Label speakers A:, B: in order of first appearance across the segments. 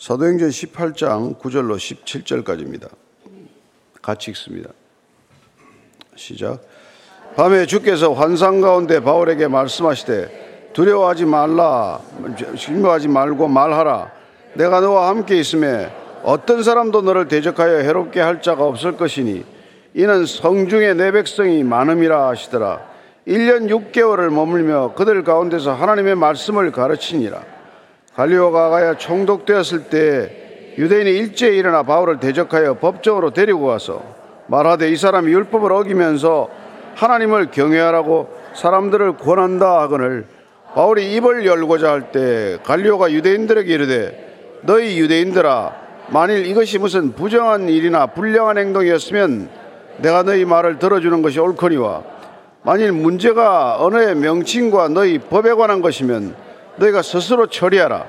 A: 사도행전 18장 9절로 17절까지입니다. 같이 읽습니다. 시작. 밤에 주께서 환상 가운데 바울에게 말씀하시되 두려워하지 말라 신고하지 말고 말하라 내가 너와 함께 있음에 어떤 사람도 너를 대적하여 해롭게 할 자가 없을 것이니 이는 성중에 내 백성이 많음이라 하시더라 1년 6개월을 머물며 그들 가운데서 하나님의 말씀을 가르치니라 갈리오가 가야 총독되었을 때 유대인이 일제히 일어나 바울을 대적하여 법정으로 데리고 와서 말하되 이 사람이 율법을 어기면서 하나님을 경외하라고 사람들을 권한다 하거늘 바울이 입을 열고자 할 때 갈리오가 유대인들에게 이르되 너희 유대인들아 만일 이것이 무슨 부정한 일이나 불량한 행동이었으면 내가 너희 말을 들어주는 것이 옳거니와 만일 문제가 언어의 명칭과 너희 법에 관한 것이면 너희가 스스로 처리하라.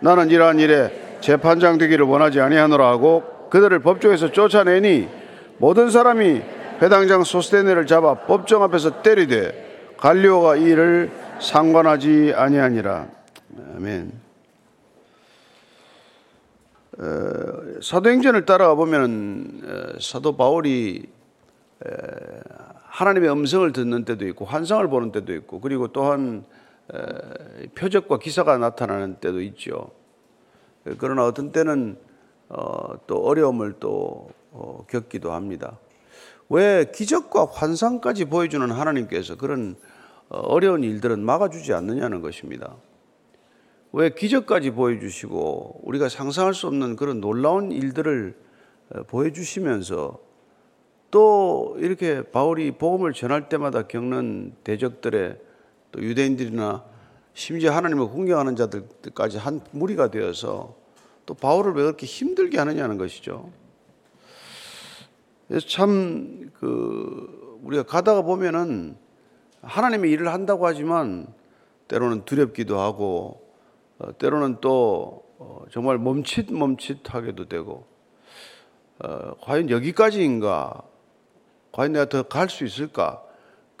A: 나는 이러한 일에 재판장 되기를 원하지 아니하노라 하고 그들을 법정에서 쫓아내니 모든 사람이 회당장 소스테네를 잡아 법정 앞에서 때리되 갈리오가 이 일을 상관하지 아니하니라. 아멘. 어, 사도행전을 따라가 보면 어, 사도 바울이 에, 하나님의 음성을 듣는 때도 있고 환상을 보는 때도 있고 그리고 또한 표적과 기사가 나타나는 때도 있죠. 그러나 어떤 때는 어, 또 어려움을 또 어, 겪기도 합니다. 왜 기적과 환상까지 보여주는 하나님께서 그런 어, 어려운 일들은 막아주지 않느냐는 것입니다. 왜 기적까지 보여주시고 우리가 상상할 수 없는 그런 놀라운 일들을 보여주시면서 또 이렇게 바울이 복음을 전할 때마다 겪는 대적들의 또 유대인들이나 심지어 하나님을 공경하는 자들까지 한 무리가 되어서 또 바울을 왜 그렇게 힘들게 하느냐는 것이죠. 그래서 참 그 우리가 가다가 보면은 하나님의 일을 한다고 하지만 때로는 두렵기도 하고 어, 때로는 또 어, 정말 멈칫멈칫하게도 되고 어, 과연 여기까지인가? 과연 내가 더 갈 수 있을까?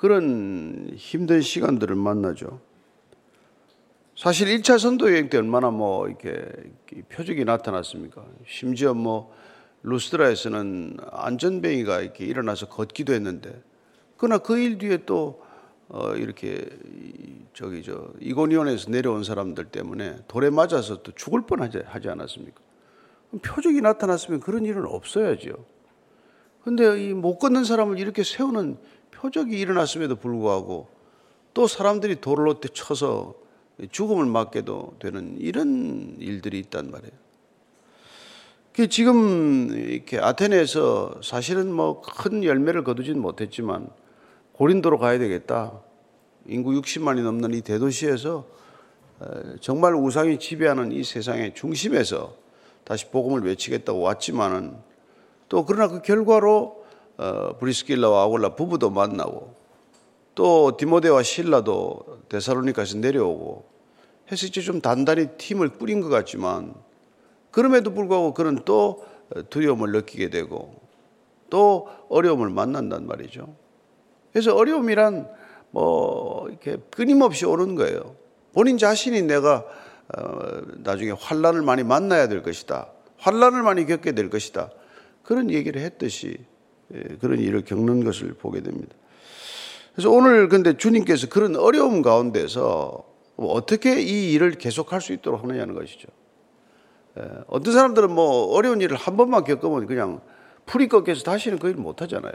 A: 그런 힘든 시간들을 만나죠. 사실 1차 선도 여행 때 얼마나 뭐 이렇게 표적이 나타났습니까? 심지어 뭐 루스드라에서는 안전뱅이가 이렇게 일어나서 걷기도 했는데, 그러나 그 일 뒤에 또 어, 이렇게 저기 저 이고니온에서 내려온 사람들 때문에 돌에 맞아서 또 죽을 뻔하지 하지 않았습니까? 표적이 나타났으면 그런 일은 없어야죠. 근데 이 못 걷는 사람을 이렇게 세우는 표적이 일어났음에도 불구하고 또 사람들이 돌로 때 쳐서 죽음을 맞게도 되는 이런 일들이 있단 말이에요. 그 지금 이렇게 아테네에서 사실은 뭐 큰 열매를 거두진 못했지만 고린도로 가야 되겠다. 인구 60만이 넘는 이 대도시에서 정말 우상이 지배하는 이 세상의 중심에서 다시 복음을 외치겠다고 왔지만은 또 그러나 그 결과로 어, 브리스길라와 아굴라 부부도 만나고 또 디모데와 신라도 데살로니카에서 내려오고 해서 이제 좀 단단히 팀을 꾸린 것 같지만 그럼에도 불구하고 그는 또 두려움을 느끼게 되고 또 어려움을 만난단 말이죠. 그래서 어려움이란 뭐 이렇게 끊임없이 오는 거예요. 본인 자신이 내가 어, 나중에 환란을 많이 만나야 될 것이다. 환란을 많이 겪게 될 것이다. 그런 얘기를 했듯이 예, 그런 일을 겪는 것을 보게 됩니다. 그래서 오늘 근데 주님께서 그런 어려움 가운데서 어떻게 이 일을 계속할 수 있도록 하느냐는 것이죠. 예, 어떤 사람들은 뭐 어려운 일을 한 번만 겪으면 그냥 풀이 꺾여서 다시는 그 일을 못 하잖아요.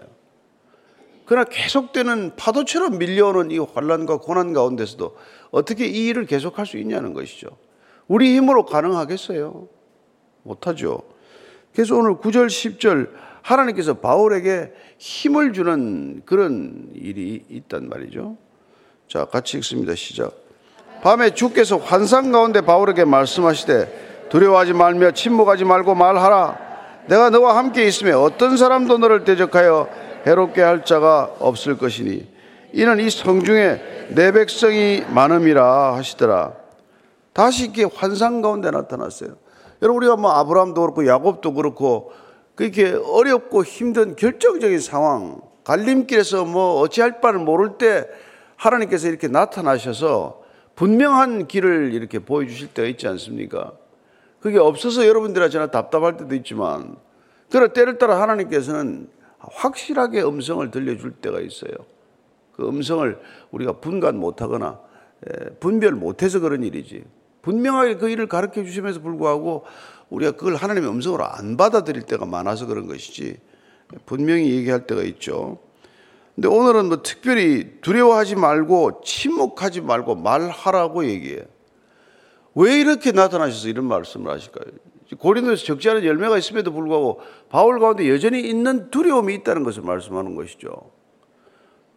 A: 그러나 계속되는 파도처럼 밀려오는 이 환란과 고난 가운데서도 어떻게 이 일을 계속할 수 있냐는 것이죠. 우리 힘으로 가능하겠어요? 못하죠. 그래서 오늘 9절, 10절 하나님께서 바울에게 힘을 주는 그런 일이 있단 말이죠. 자, 같이 읽습니다. 시작. 밤에 주께서 환상 가운데 바울에게 말씀하시되 두려워하지 말며 침묵하지 말고 말하라. 내가 너와 함께 있으며 어떤 사람도 너를 대적하여 해롭게 할 자가 없을 것이니 이는 이 성중에 내 백성이 많음이라 하시더라. 다시 이렇게 환상 가운데 나타났어요. 여러분 우리가 뭐 아브라함도 그렇고 야곱도 그렇고 그렇게 어렵고 힘든 결정적인 상황, 갈림길에서 뭐 어찌할 바를 모를 때 하나님께서 이렇게 나타나셔서 분명한 길을 이렇게 보여주실 때가 있지 않습니까? 그게 없어서 여러분들이 저는 답답할 때도 있지만 그러나 때를 따라 하나님께서는 확실하게 음성을 들려줄 때가 있어요. 그 음성을 우리가 분간 못하거나 분별 못해서 그런 일이지. 분명하게 그 일을 가르쳐 주시면서 불구하고 우리가 그걸 하나님의 음성으로 안 받아들일 때가 많아서 그런 것이지. 분명히 얘기할 때가 있죠. 근데 오늘은 뭐 특별히 두려워하지 말고 침묵하지 말고 말하라고 얘기해. 왜 이렇게 나타나셔서 이런 말씀을 하실까요? 고린도에서 적지 않은 열매가 있음에도 불구하고 바울 가운데 여전히 있는 두려움이 있다는 것을 말씀하는 것이죠.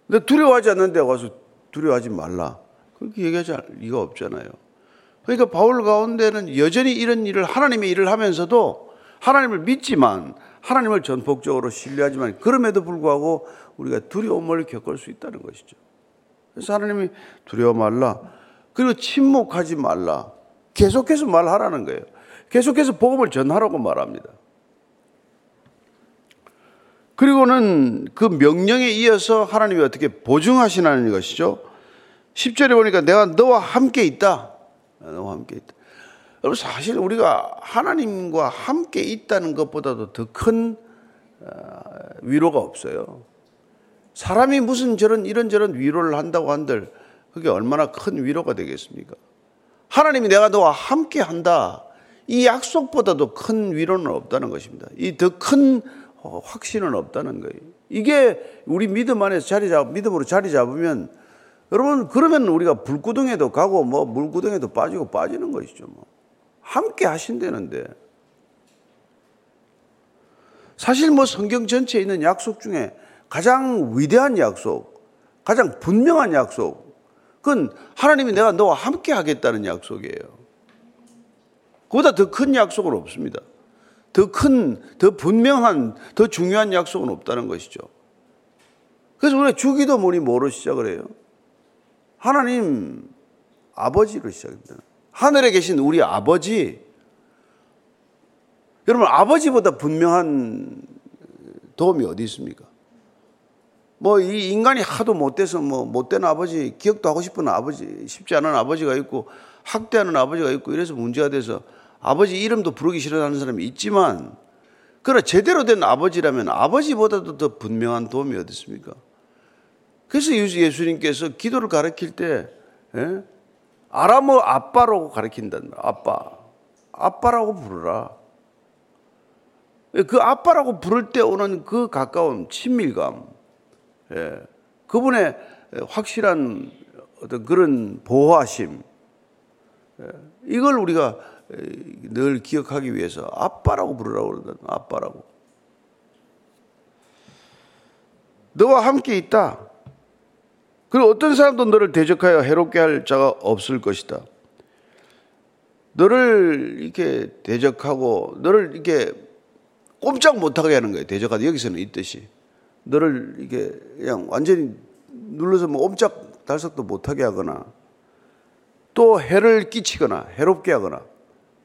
A: 근데 두려워하지 않는데 와서 두려워하지 말라. 그렇게 얘기하지 리가 없잖아요. 그러니까 바울 가운데는 여전히 이런 일을 하나님의 일을 하면서도 하나님을 믿지만 하나님을 전폭적으로 신뢰하지만 그럼에도 불구하고 우리가 두려움을 겪을 수 있다는 것이죠. 그래서 하나님이 두려워 말라. 그리고 침묵하지 말라. 계속해서 말하라는 거예요. 계속해서 복음을 전하라고 말합니다. 그리고는 그 명령에 이어서 하나님이 어떻게 보증하시는 것이죠. 10절에 보니까 내가 너와 함께 있다. 너와 함께 있다. 여러분 사실 우리가 하나님과 함께 있다는 것보다도 더큰 어, 위로가 없어요. 사람이 무슨 저런 이런저런 위로를 한다고 한들 그게 얼마나 큰 위로가 되겠습니까? 하나님이 내가 너와 함께 한다. 이 약속보다도 큰 위로는 없다는 것입니다. 이 더 큰 확신은 없다는 거예요. 이게 우리 믿음 안에서 자리 잡, 믿음으로 자리 잡으면 여러분 그러면 우리가 불구덩이에도 가고 뭐 물구덩이에도 빠지고 빠지는 것이죠. 뭐. 함께 하신다는데 사실 뭐 성경 전체에 있는 약속 중에 가장 위대한 약속, 가장 분명한 약속, 그건 하나님이 내가 너와 함께 하겠다는 약속이에요. 그보다 더 큰 약속은 없습니다. 더 큰, 더 분명한, 더 중요한 약속은 없다는 것이죠. 그래서 우리가 주기도 뭐니 뭐로 시작을 해요? 하나님 아버지로 시작합니다. 하늘에 계신 우리 아버지. 여러분, 아버지보다 분명한 도움이 어디 있습니까? 뭐 이 인간이 하도 못돼서 뭐 못된 아버지, 기억도 하고 싶은 아버지, 쉽지 않은 아버지가 있고 학대하는 아버지가 있고 이래서 문제가 돼서 아버지 이름도 부르기 싫어하는 사람이 있지만 그러나 제대로 된 아버지라면 아버지보다도 더 분명한 도움이 어디 있습니까? 그래서 예수님께서 기도를 가르칠 때 예? 아람어 아빠라고 가르친단. 아빠. 아빠라고 부르라. 그 아빠라고 부를 때 오는 그 가까운 친밀감, 예. 그분의 확실한 어떤 그런 보호하심, 예. 이걸 우리가 늘 기억하기 위해서 아빠라고 부르라고 그러다. 아빠라고. 너와 함께 있다. 그리고 어떤 사람도 너를 대적하여 해롭게 할 자가 없을 것이다. 너를 이렇게 대적하고 너를 이렇게 꼼짝 못하게 하는 거예요. 대적하다 여기서는 있듯이 너를 이게 그냥 완전히 눌러서 뭐 옴짝 달싹도 못하게 하거나 또 해를 끼치거나 해롭게 하거나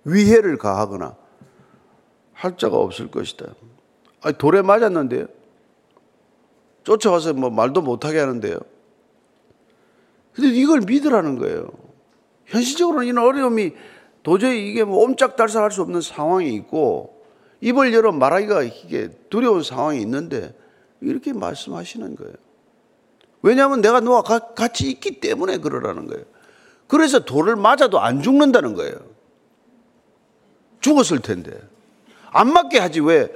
A: 위해를 가하거나 할 자가 없을 것이다. 아니, 돌에 맞았는데요. 쫓아와서 뭐 말도 못하게 하는데요. 근데 이걸 믿으라는 거예요. 현실적으로는 이런 어려움이 도저히 이게 뭐 옴짝달싹할 수 없는 상황이 있고 입을 열어 말하기가 이게 두려운 상황이 있는데 이렇게 말씀하시는 거예요. 왜냐하면 내가 너와 같이 있기 때문에 그러라는 거예요. 그래서 돌을 맞아도 안 죽는다는 거예요. 죽었을 텐데. 안 맞게 하지 왜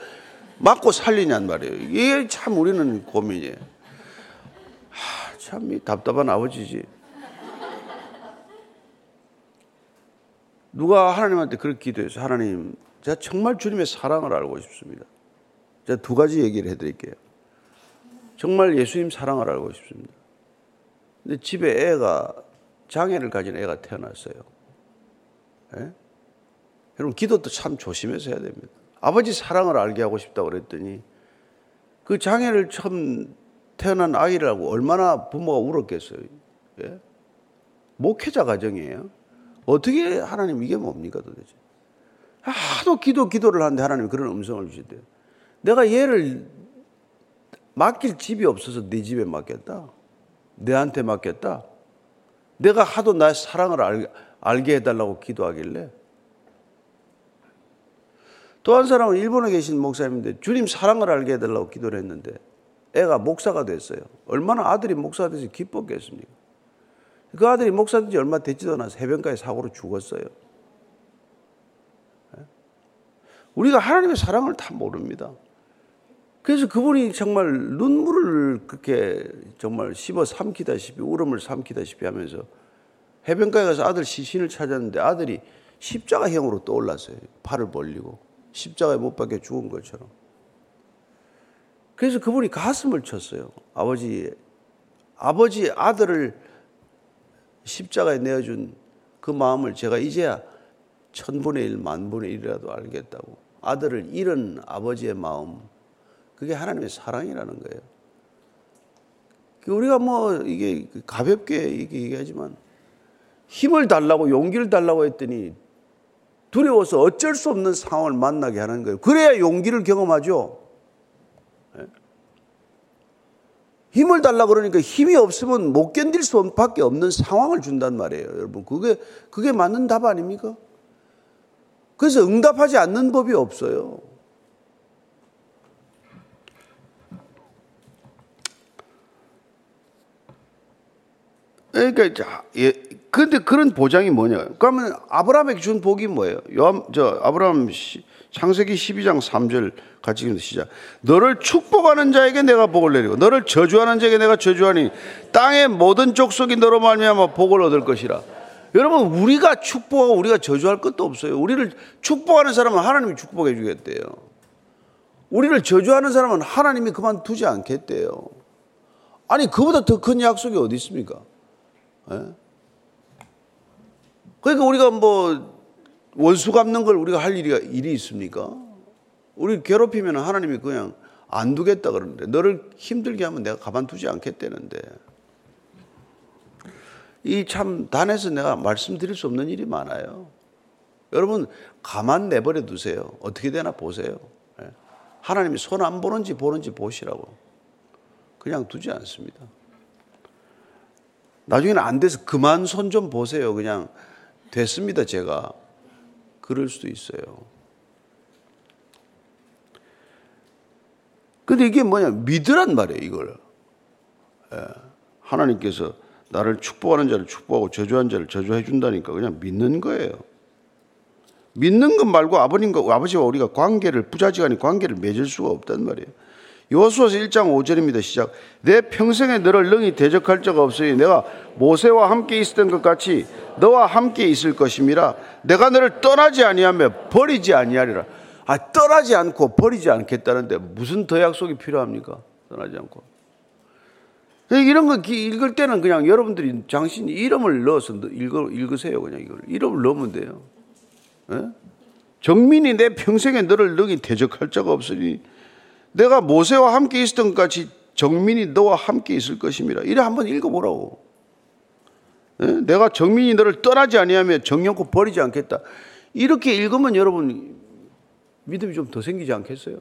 A: 맞고 살리냔 말이에요. 이게 참 우리는 고민이에요. 하, 참 답답한 아버지지. 누가 하나님한테 그렇게 기도해서 하나님, 제가 정말 주님의 사랑을 알고 싶습니다. 제가 두 가지 얘기를 해드릴게요. 정말 예수님 사랑을 알고 싶습니다. 근데 집에 애가 장애를 가진 애가 태어났어요. 예? 여러분 기도도 참 조심해서 해야 됩니다. 아버지 사랑을 알게 하고 싶다고 그랬더니 그 장애를 처음 태어난 아이라고 얼마나 부모가 울었겠어요. 예? 목회자 가정이에요. 어떻게 하나님 이게 뭡니까 도대체? 하도 기도 기도를 하는데 하나님 그런 음성을 주시대요. 내가 얘를 맡길 집이 없어서 네 집에 맡겼다. 내한테 맡겼다. 내가 하도 나의 사랑을 알, 알게 해달라고 기도하길래 또 한 사람은 일본에 계신 목사님인데 주님 사랑을 알게 해달라고 기도를 했는데 애가 목사가 됐어요. 얼마나 아들이 목사가 돼서 기뻤겠습니까? 그 아들이 목사 된지 얼마 되지도 않아서 해변가에 사고로 죽었어요. 예? 우리가 하나님의 사랑을 다 모릅니다. 그래서 그분이 정말 눈물을 그렇게 정말 씹어 삼키다시피 울음을 삼키다시피 하면서 해변가에 가서 아들 시신을 찾았는데 아들이 십자가형으로 떠올랐어요. 팔을 벌리고 십자가에 못 박혀 죽은 것처럼. 그래서 그분이 가슴을 쳤어요. 아버지 아버지 아들을 십자가에 내어준 그 마음을 제가 이제야 천분의 일, 만분의 일이라도 알겠다고. 아들을 잃은 아버지의 마음, 그게 하나님의 사랑이라는 거예요. 우리가 뭐 이게 가볍게 얘기하지만 힘을 달라고 용기를 달라고 했더니 두려워서 어쩔 수 없는 상황을 만나게 하는 거예요. 그래야 용기를 경험하죠. 예? 힘을 달라 그러니까 힘이 없으면 못 견딜 수밖에 없는 상황을 준단 말이에요. 여러분, 그게 그게 맞는 답 아닙니까? 그래서 응답하지 않는 법이 없어요. 그러니까 예, 근데 그런 보장이 뭐냐? 그러면 아브라함에게 준 복이 뭐예요? 요한 저 아브라함 시, 창세기 12장 3절 같이 시작. 너를 축복하는 자에게 내가 복을 내리고 너를 저주하는 자에게 내가 저주하니 땅의 모든 족속이 너로 말미암아 복을 얻을 것이라. 여러분 우리가 축복하고 우리가 저주할 것도 없어요. 우리를 축복하는 사람은 하나님이 축복해 주겠대요. 우리를 저주하는 사람은 하나님이 그만두지 않겠대요. 아니 그보다 더 큰 약속이 어디 있습니까? 예? 그러니까 우리가 뭐 원수 갚는 걸 우리가 할 일이, 일이 있습니까? 우리 괴롭히면 하나님이 그냥 안 두겠다 그러는데 너를 힘들게 하면 내가 가만두지 않겠다는데 이 참 단에서 내가 말씀드릴 수 없는 일이 많아요. 여러분 가만 내버려 두세요. 어떻게 되나 보세요. 예? 하나님이 손 안 보는지 보는지 보시라고. 그냥 두지 않습니다. 나중에는 안 돼서 그만 손 좀 보세요. 그냥 됐습니다, 제가. 그럴 수도 있어요. 근데 이게 뭐냐? 믿으란 말이에요, 이걸. 예. 하나님께서 나를 축복하는 자를 축복하고 저주한 자를 저주해 준다니까 그냥 믿는 거예요. 믿는 것 말고 아버님과 아버지와 우리가 관계를 부자지간히 관계를 맺을 수가 없단 말이에요. 요수아서 1장 5절입니다. 시작. 내 평생에 너를 능히 대적할 자가 없으니 내가 모세와 함께 있었던 것 같이 너와 함께 있을 것임이라. 내가 너를 떠나지 아니하며 버리지 아니하리라. 아, 떠나지 않고 버리지 않겠다는데 무슨 더 약속이 필요합니까? 떠나지 않고. 이런 거 읽을 때는 그냥 여러분들이 당신 이름을 넣어서 읽어, 읽으세요. 그냥 이걸. 이름을 넣으면 돼요. 예? 정민이 내 평생에 너를 능히 대적할 자가 없으니 내가 모세와 함께 있었던 것 같이 정민이 너와 함께 있을 것입니다. 이래 한번 읽어보라고. 네? 내가 정민이 너를 떠나지 아니하며 정령코 버리지 않겠다. 이렇게 읽으면 여러분 믿음이 좀 더 생기지 않겠어요?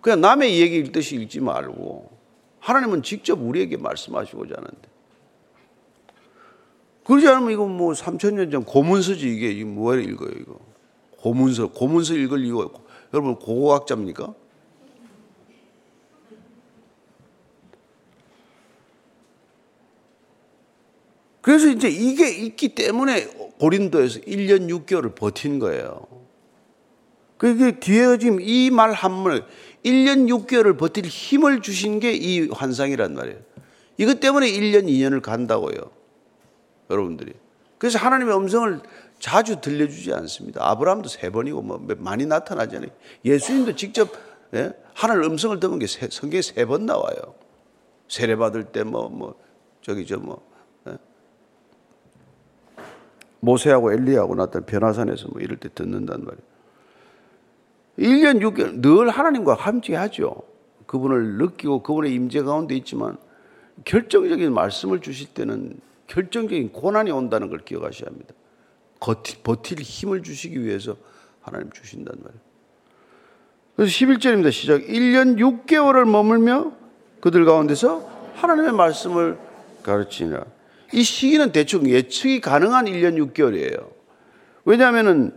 A: 그냥 남의 얘기 읽듯이 읽지 말고 하나님은 직접 우리에게 말씀하시고자 하는데 그러지 않으면 이거 뭐 3천 년 전 고문서지 이게 뭐를 읽어요 이거 고문서 고문서 읽을 이유가 여러분 고고학자입니까? 그래서 이제 이게 있기 때문에 고린도에서 1년 6개월을 버틴 거예요. 그게 뒤에 지금 이 말 한물 1년 6개월을 버틸 힘을 주신 게 이 환상이란 말이에요. 이것 때문에 1년 2년을 간다고요. 여러분들이. 그래서 하나님의 음성을 자주 들려주지 않습니다. 아브라함도 세 번이고 뭐 많이 나타나잖아요. 예수님도 직접 예? 하늘 음성을 듣는 게 성경에 세 번 나와요. 세례 받을 때 뭐 뭐 저기 저뭐 모세하고 엘리하고 나타난 변화산에서 뭐 이럴 때 듣는단 말이에요. 1년 6개월 늘 하나님과 함께 하죠. 그분을 느끼고 그분의 임재 가운데 있지만 결정적인 말씀을 주실 때는 결정적인 고난이 온다는 걸 기억하셔야 합니다. 버티, 버틸 힘을 주시기 위해서 하나님 주신단 말이에요. 그래서 11절입니다. 시작. 1년 6개월을 머물며 그들 가운데서 하나님의 말씀을 가르치니라. 이 시기는 대충 예측이 가능한 1년 6개월이에요. 왜냐하면은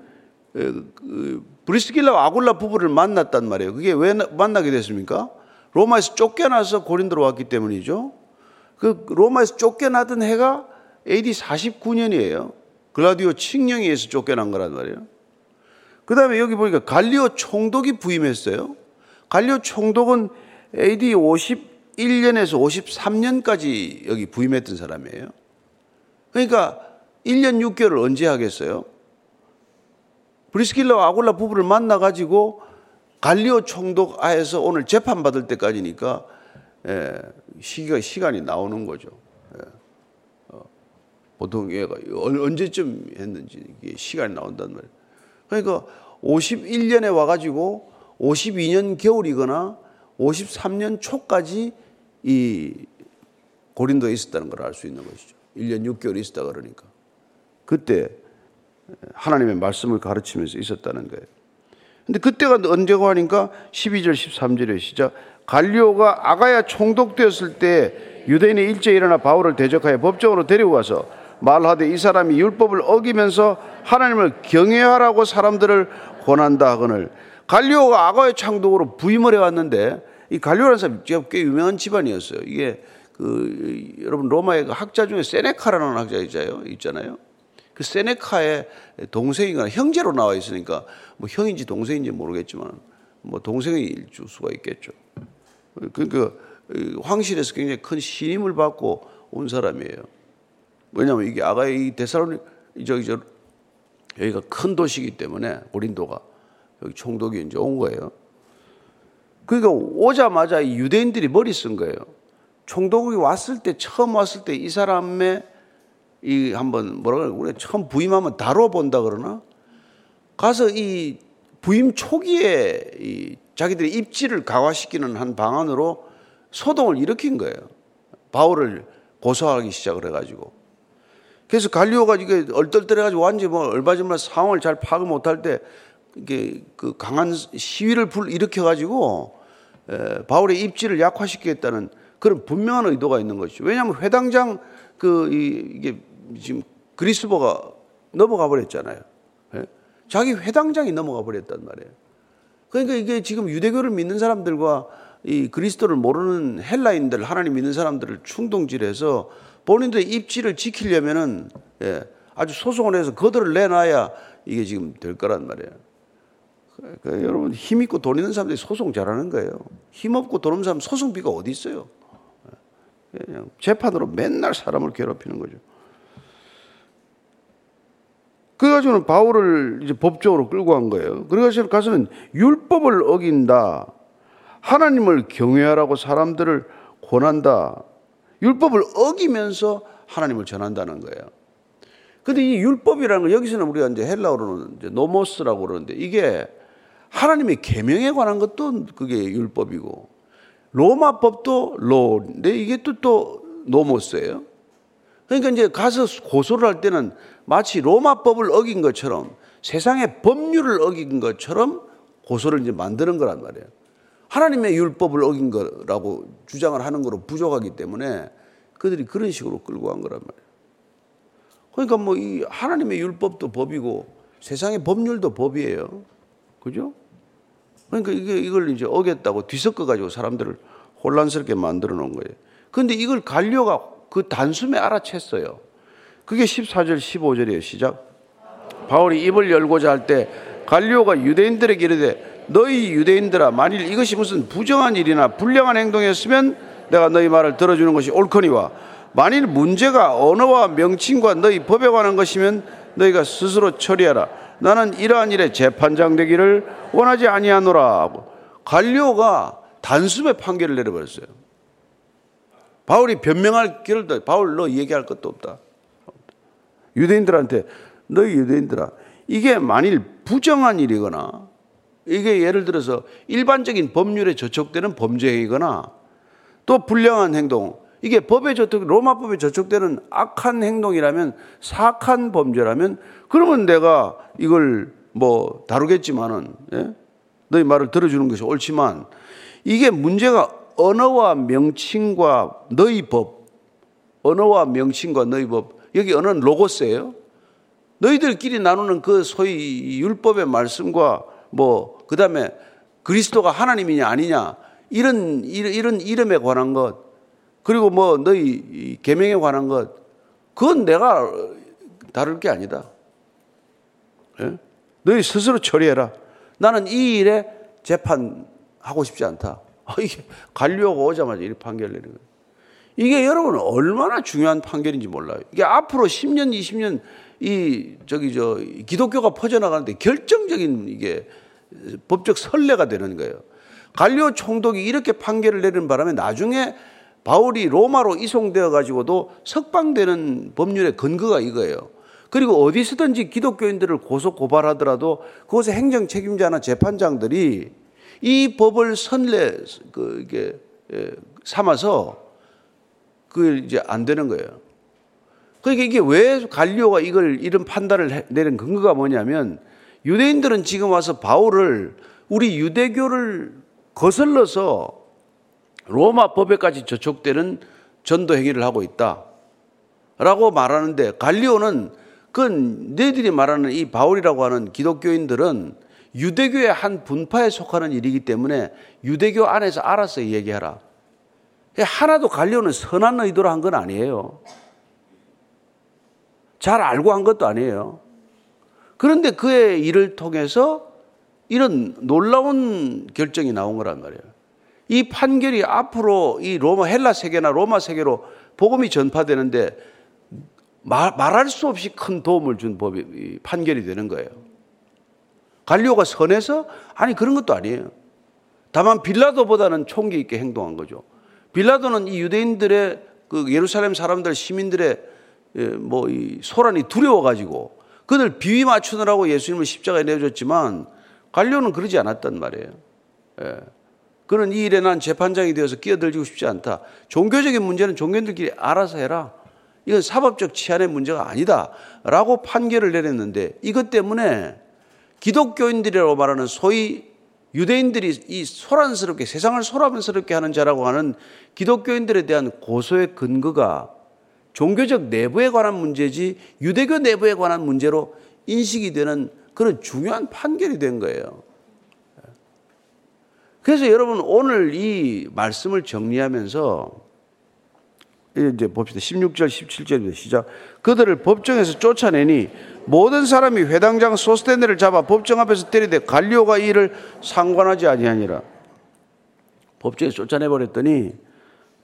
A: 그 브리스길라와 아굴라 부부를 만났단 말이에요. 그게 왜 만나게 됐습니까? 로마에서 쫓겨나서 고린도로 왔기 때문이죠. 그 로마에서 쫓겨나던 해가 AD 49년이에요. 글라디오 칙령에 의해서 쫓겨난 거란 말이에요. 그 다음에 여기 보니까 갈리오 총독이 부임했어요. 갈리오 총독은 AD 51년에서 53년까지 여기 부임했던 사람이에요. 그러니까 1년 6개월을 언제 하겠어요? 브리스킬라와 아굴라 부부를 만나가지고 갈리오 총독 하에서 오늘 재판받을 때까지니까 예, 시기가, 시간이 나오는 거죠. 예. 어, 보통 얘가 언제쯤 했는지 시간이 나온단 말이에요. 그러니까 51년에 와가지고 52년 겨울이거나 53년 초까지 이 고린도에 있었다는 걸 알 수 있는 것이죠. 1년 6개월 있었다 그러니까. 그때 하나님의 말씀을 가르치면서 있었다는 거예요. 근데 그때가 언제고 하니까 12절 13절에 시작 갈리오가 아가야 총독되었을 때 유대인이 일제히 일어나 바울을 대적하여 법정으로 가서 말하되 이 사람이 율법을 어기면서 하나님을 경외하라고 사람들을 권한다 하거늘 갈리오가 아가의 창독으로 부임을 해왔는데 이 갈리오라는 사람이 꽤 유명한 집안이었어요. 이게 그 여러분 로마의 그 학자 중에 세네카라는 학자 있잖아요. 그 세네카의 동생이거나 형제로 나와 있으니까 뭐 형인지 동생인지 모르겠지만 뭐 동생일 수가 있겠죠. 그러니까 황실에서 굉장히 큰 신임을 받고 온 사람이에요. 왜냐하면 이게 아가의 데살로니 저기 저 여기가 큰 도시이기 때문에 고린도가 여기 총독이 이제 온 거예요. 그러니까 오자마자 이 유대인들이 머리 쓴 거예요. 총독이 왔을 때 처음 왔을 때 이 사람의 이 한번 뭐라 그래 우리 처음 부임하면 다뤄본다 그러나 가서 이 부임 초기에 이 자기들의 입지를 강화시키는 한 방안으로 소동을 일으킨 거예요. 바울을 고소하기 시작을 해가지고. 그래서 갈리오가 이게 얼떨떨해가지고 완전히 뭐 얼마지만 상황을 잘 파악 못할 때 이게 그 강한 시위를 불 일으켜가지고 바울의 입지를 약화시키겠다는 그런 분명한 의도가 있는 것이죠. 왜냐하면 회당장 그 이 게 지금 그리스도가 넘어가 버렸잖아요. 예? 자기 회당장이 넘어가 버렸단 말이에요. 그러니까 이게 지금 유대교를 믿는 사람들과 이 그리스도를 모르는 헬라인들, 하나님 믿는 사람들을 충동질해서 본인들의 입지를 지키려면은 예, 아주 소송을 해서 거들을 내놔야 이게 지금 될 거란 말이에요. 그러니까 여러분 힘 있고 돈 있는 사람들이 소송 잘하는 거예요. 힘 없고 돈 없는 사람 소송비가 어디 있어요? 재판으로 맨날 사람을 괴롭히는 거죠. 그래가지고는 바울을 이제 법적으로 끌고 간 거예요. 그래가지고 가서는 율법을 어긴다. 하나님을 경외하라고 사람들을 권한다. 율법을 어기면서 하나님을 전한다는 거예요. 근데 이 율법이라는 거 여기서는 우리가 이제 헬라어로는 이제 노모스라고 그러는데 이게 하나님의 계명에 관한 것도 그게 율법이고 로마법도 로인데 이게 또 또 노모스예요. 그러니까 이제 가서 고소를 할 때는 마치 로마법을 어긴 것처럼 세상의 법률을 어긴 것처럼 고소를 이제 만드는 거란 말이에요. 하나님의 율법을 어긴 거라고 주장을 하는 거로 부족하기 때문에 그들이 그런 식으로 끌고 간 거란 말이에요. 그러니까 뭐 이 하나님의 율법도 법이고 세상의 법률도 법이에요. 그죠? 그러니까 이게 이걸 이제 어겼다고 뒤섞어 가지고 사람들을 혼란스럽게 만들어 놓은 거예요. 그런데 이걸 갈려가 그 단숨에 알아챘어요. 그게 14절 15절이에요. 시작. 바울이 입을 열고자 할 때 갈리오가 유대인들에게 이르되 너희 유대인들아 만일 이것이 무슨 부정한 일이나 불량한 행동이었으면 내가 너희 말을 들어주는 것이 옳거니와 만일 문제가 언어와 명칭과 너희 법에 관한 것이면 너희가 스스로 처리하라. 나는 이러한 일에 재판장 되기를 원하지 아니하노라. 갈리오가 단숨에 판결을 내려버렸어요. 바울이 변명할 길도 바울 너 얘기할 것도 없다. 유대인들한테 너희 유대인들아 이게 만일 부정한 일이거나 이게 예를 들어서 일반적인 법률에 저촉되는 범죄이거나 또 불량한 행동 이게 법에 저촉 로마법에 저촉되는 악한 행동이라면 사악한 범죄라면 그러면 내가 이걸 뭐 다루겠지만은 예? 너희 말을 들어주는 것이 옳지만 이게 문제가 언어와 명칭과 너희 법 언어와 명칭과 너희 법 여기 언어는 로고스예요. 너희들끼리 나누는 그 소위 율법의 말씀과 뭐 그다음에 그리스도가 하나님이냐 아니냐 이런 이런 이름에 관한 것 그리고 뭐 너희 계명에 관한 것 그건 내가 다룰 게 아니다. 예? 너희 스스로 처리해라. 나는 이 일에 재판하고 싶지 않다. 아, 이게 관료가 오자마자 이렇게 판결 내는 거예요. 이게 여러분 얼마나 중요한 판결인지 몰라요. 이게 앞으로 10년, 20년 이 저기 저 기독교가 퍼져나가는데 결정적인 이게 법적 선례가 되는 거예요. 갈리오 총독이 이렇게 판결을 내리는 바람에 나중에 바울이 로마로 이송되어 가지고도 석방되는 법률의 근거가 이거예요. 그리고 어디서든지 기독교인들을 고소 고발하더라도 그곳의 행정 책임자나 재판장들이 이 법을 선례 그 이게 예, 삼아서 그 이제 안 되는 거예요. 그러니까 이게 왜 갈리오가 이걸 이런 판단을 내는 근거가 뭐냐면 유대인들은 지금 와서 바울을 우리 유대교를 거슬러서 로마 법에까지 저촉되는 전도 행위를 하고 있다. 라고 말하는데 갈리오는 그건 너희들이 말하는 이 바울이라고 하는 기독교인들은 유대교의 한 분파에 속하는 일이기 때문에 유대교 안에서 알아서 얘기하라. 하나도 갈리오는 선한 의도로 한 건 아니에요. 잘 알고 한 것도 아니에요. 그런데 그의 일을 통해서 이런 놀라운 결정이 나온 거란 말이에요. 이 판결이 앞으로 이 로마 헬라 세계나 로마 세계로 복음이 전파되는데 말, 말할 수 없이 큰 도움을 준 법이 판결이 되는 거예요. 갈리오가 선해서 아니 그런 것도 아니에요. 다만 빌라도보다는 총기 있게 행동한 거죠. 빌라도는 이 유대인들의 그 예루살렘 사람들 시민들의 예, 뭐이 소란이 두려워 가지고 그들 비위 맞추느라고 예수님을 십자가에 내줬지만 갈리오는 그러지 않았단 말이에요. 예. 그는 이 일에 난 재판장이 되어서 끼어들고 싶지 않다. 종교적인 문제는 종교인들끼리 알아서 해라. 이건 사법적 치안의 문제가 아니다. 라고 판결을 내렸는데 이것 때문에 기독교인들이라고 말하는 소위 유대인들이 이 소란스럽게 세상을 소란스럽게 하는 자라고 하는 기독교인들에 대한 고소의 근거가 종교적 내부에 관한 문제지 유대교 내부에 관한 문제로 인식이 되는 그런 중요한 판결이 된 거예요. 그래서 여러분 오늘 이 말씀을 정리하면서 이제 봅시다. 16절, 17절입니다. 시작. 그들을 법정에서 쫓아내니 모든 사람이 회당장 소스테네를 잡아 법정 앞에서 때리되 갈리오가 이를 상관하지 아니하니라. 법정에서 쫓아내 버렸더니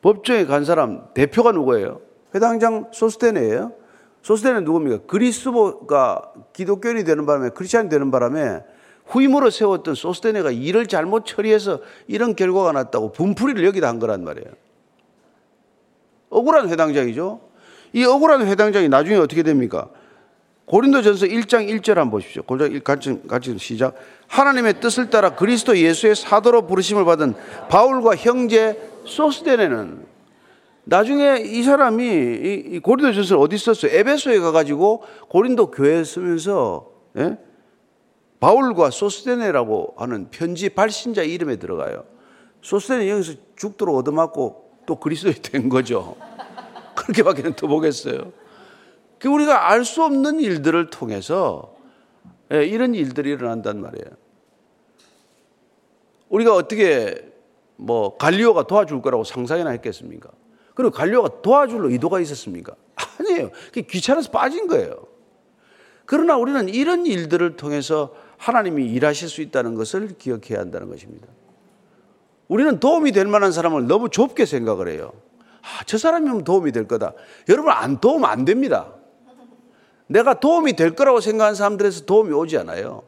A: 법정에 간 사람 대표가 누구예요? 회당장 소스테네예요. 소스테네 누굽니까? 그리스도가 기독교인이 되는 바람에 크리스천이 되는 바람에 후임으로 세웠던 소스테네가 일을 잘못 처리해서 이런 결과가 났다고 분풀이를 여기다 한 거란 말이에요. 억울한 회당장이죠. 이 억울한 회당장이 나중에 어떻게 됩니까? 고린도전서 1장 1절 한번 보십시오. 고린도 같이, 같이 시작. 하나님의 뜻을 따라 그리스도 예수의 사도로 부르심을 받은 바울과 형제 소스데네는 나중에 이 사람이 이 고린도전서를 어디 썼어요? 에베소에 가가지고 고린도 교회에 쓰면서 예? 바울과 소스데네라고 하는 편지 발신자 이름에 들어가요. 소스데네 여기서 죽도록 얻어맞고 또 그리스도이 된 거죠. 그렇게밖에 더 보겠어요. 그 우리가 알 수 없는 일들을 통해서 예, 이런 일들이 일어난단 말이에요. 우리가 어떻게 뭐 갈리오가 도와줄 거라고 상상이나 했겠습니까? 그리고 갈리오가 도와줄 의도가 있었습니까? 아니에요. 귀찮아서 빠진 거예요. 그러나 우리는 이런 일들을 통해서 하나님이 일하실 수 있다는 것을 기억해야 한다는 것입니다. 우리는 도움이 될 만한 사람을 너무 좁게 생각을 해요. 아, 저 사람이면 도움이 될 거다. 여러분, 안 도움 안 됩니다. 내가 도움이 될 거라고 생각하는 사람들에서 도움이 오지 않아요.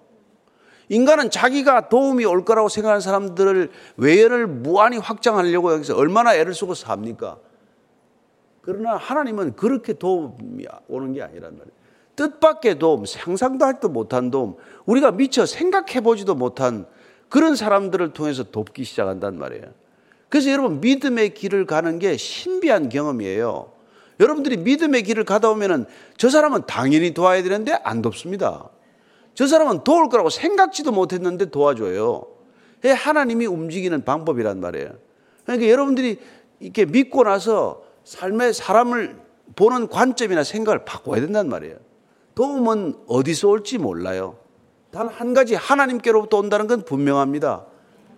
A: 인간은 자기가 도움이 올 거라고 생각하는 사람들을 외연을 무한히 확장하려고 여기서 얼마나 애를 쓰고 삽니까? 그러나 하나님은 그렇게 도움이 오는 게 아니란 말이에요. 뜻밖의 도움, 상상도 할도 못한 도움, 우리가 미처 생각해 보지도 못한 그런 사람들을 통해서 돕기 시작한단 말이에요. 그래서 여러분 믿음의 길을 가는 게 신비한 경험이에요. 여러분들이 믿음의 길을 가다 보면은 저 사람은 당연히 도와야 되는데 안 돕습니다. 저 사람은 도울 거라고 생각지도 못했는데 도와줘요. 하나님이 움직이는 방법이란 말이에요. 그러니까 여러분들이 이렇게 믿고 나서 삶의 사람을 보는 관점이나 생각을 바꿔야 된단 말이에요. 도움은 어디서 올지 몰라요. 단 한 가지 하나님께로부터 온다는 건 분명합니다.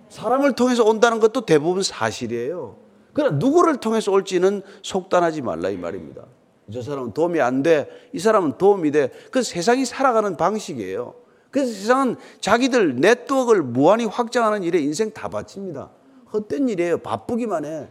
A: 사람을 통해서 온다는 것도 대부분 사실이에요. 그러나 누구를 통해서 올지는 속단하지 말라 이 말입니다. 저 사람은 도움이 안 돼. 이 사람은 도움이 돼. 그 세상이 살아가는 방식이에요. 그래서 세상은 자기들 네트워크를 무한히 확장하는 일에 인생 다 바칩니다. 헛된 일이에요. 바쁘기만 해.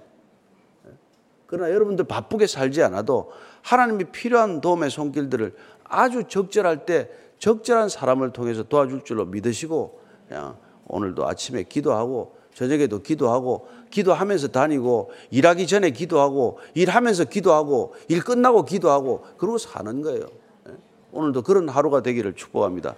A: 그러나 여러분들 바쁘게 살지 않아도 하나님이 필요한 도움의 손길들을 아주 적절할 때 적절한 사람을 통해서 도와줄 줄로 믿으시고 그냥 오늘도 아침에 기도하고 저녁에도 기도하고 기도하면서 다니고 일하기 전에 기도하고 일하면서 기도하고 일 끝나고 기도하고 그러고 사는 거예요. 예. 오늘도 그런 하루가 되기를 축복합니다.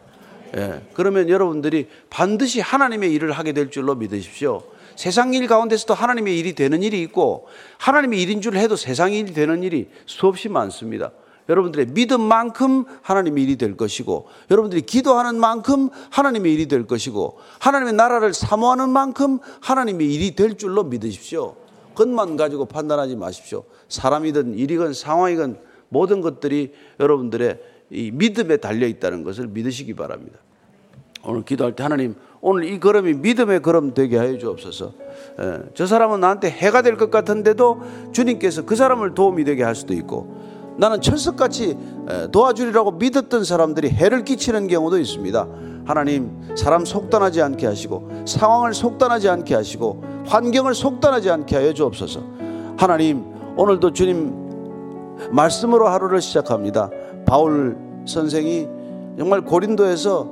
A: 예. 그러면 여러분들이 반드시 하나님의 일을 하게 될 줄로 믿으십시오. 세상 일 가운데서도 하나님의 일이 되는 일이 있고 하나님의 일인 줄 해도 세상 일이 되는 일이 수없이 많습니다. 여러분들의 믿음만큼 하나님의 일이 될 것이고 여러분들이 기도하는 만큼 하나님의 일이 될 것이고 하나님의 나라를 사모하는 만큼 하나님의 일이 될 줄로 믿으십시오. 것만 가지고 판단하지 마십시오. 사람이든 일이건 상황이건 모든 것들이 여러분들의 이 믿음에 달려 있다는 것을 믿으시기 바랍니다. 오늘 기도할 때 하나님 오늘 이 걸음이 믿음의 걸음 되게 하여 주옵소서. 예, 저 사람은 나한테 해가 될 것 같은데도 주님께서 그 사람을 도움이 되게 할 수도 있고 나는 철석같이 도와주리라고 믿었던 사람들이 해를 끼치는 경우도 있습니다. 하나님 사람 속단하지 않게 하시고 상황을 속단하지 않게 하시고 환경을 속단하지 않게 하여 주옵소서. 하나님 오늘도 주님 말씀으로 하루를 시작합니다. 바울 선생이 정말 고린도에서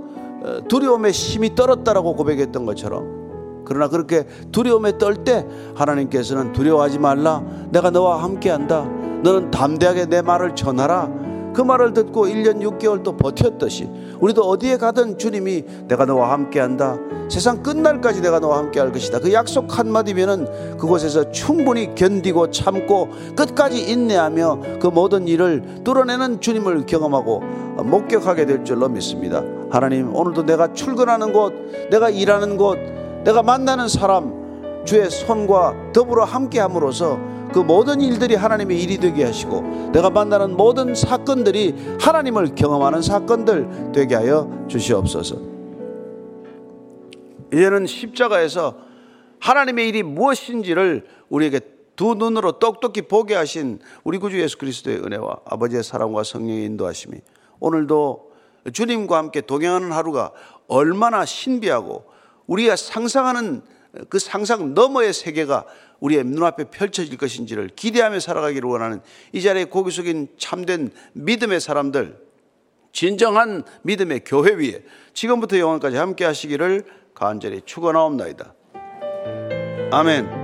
A: 두려움의 심이 떨었다라고 고백했던 것처럼 그러나 그렇게 두려움에 떨 때 하나님께서는 두려워하지 말라 내가 너와 함께한다 너는 담대하게 내 말을 전하라. 그 말을 듣고 1년 6개월 또 버텼듯이 우리도 어디에 가든 주님이 내가 너와 함께 한다. 세상 끝날까지 내가 너와 함께 할 것이다. 그 약속 한마디면은 그곳에서 충분히 견디고 참고 끝까지 인내하며 그 모든 일을 뚫어내는 주님을 경험하고 목격하게 될 줄로 믿습니다. 하나님, 오늘도 내가 출근하는 곳, 내가 일하는 곳, 내가 만나는 사람, 주의 손과 더불어 함께 함으로써 그 모든 일들이 하나님의 일이 되게 하시고 내가 만나는 모든 사건들이 하나님을 경험하는 사건들 되게 하여 주시옵소서. 이제는 십자가에서 하나님의 일이 무엇인지를 우리에게 두 눈으로 똑똑히 보게 하신 우리 구주 예수 그리스도의 은혜와 아버지의 사랑과 성령의 인도하심이 오늘도 주님과 함께 동행하는 하루가 얼마나 신비하고 우리가 상상하는 그 상상 너머의 세계가 우리의 눈앞에 펼쳐질 것인지를 기대하며 살아가기를 원하는 이 자리에 고기 숙인 참된 믿음의 사람들, 진정한 믿음의 교회 위에 지금부터 영원까지 함께 하시기를 간절히 축원하옵나이다. 아멘.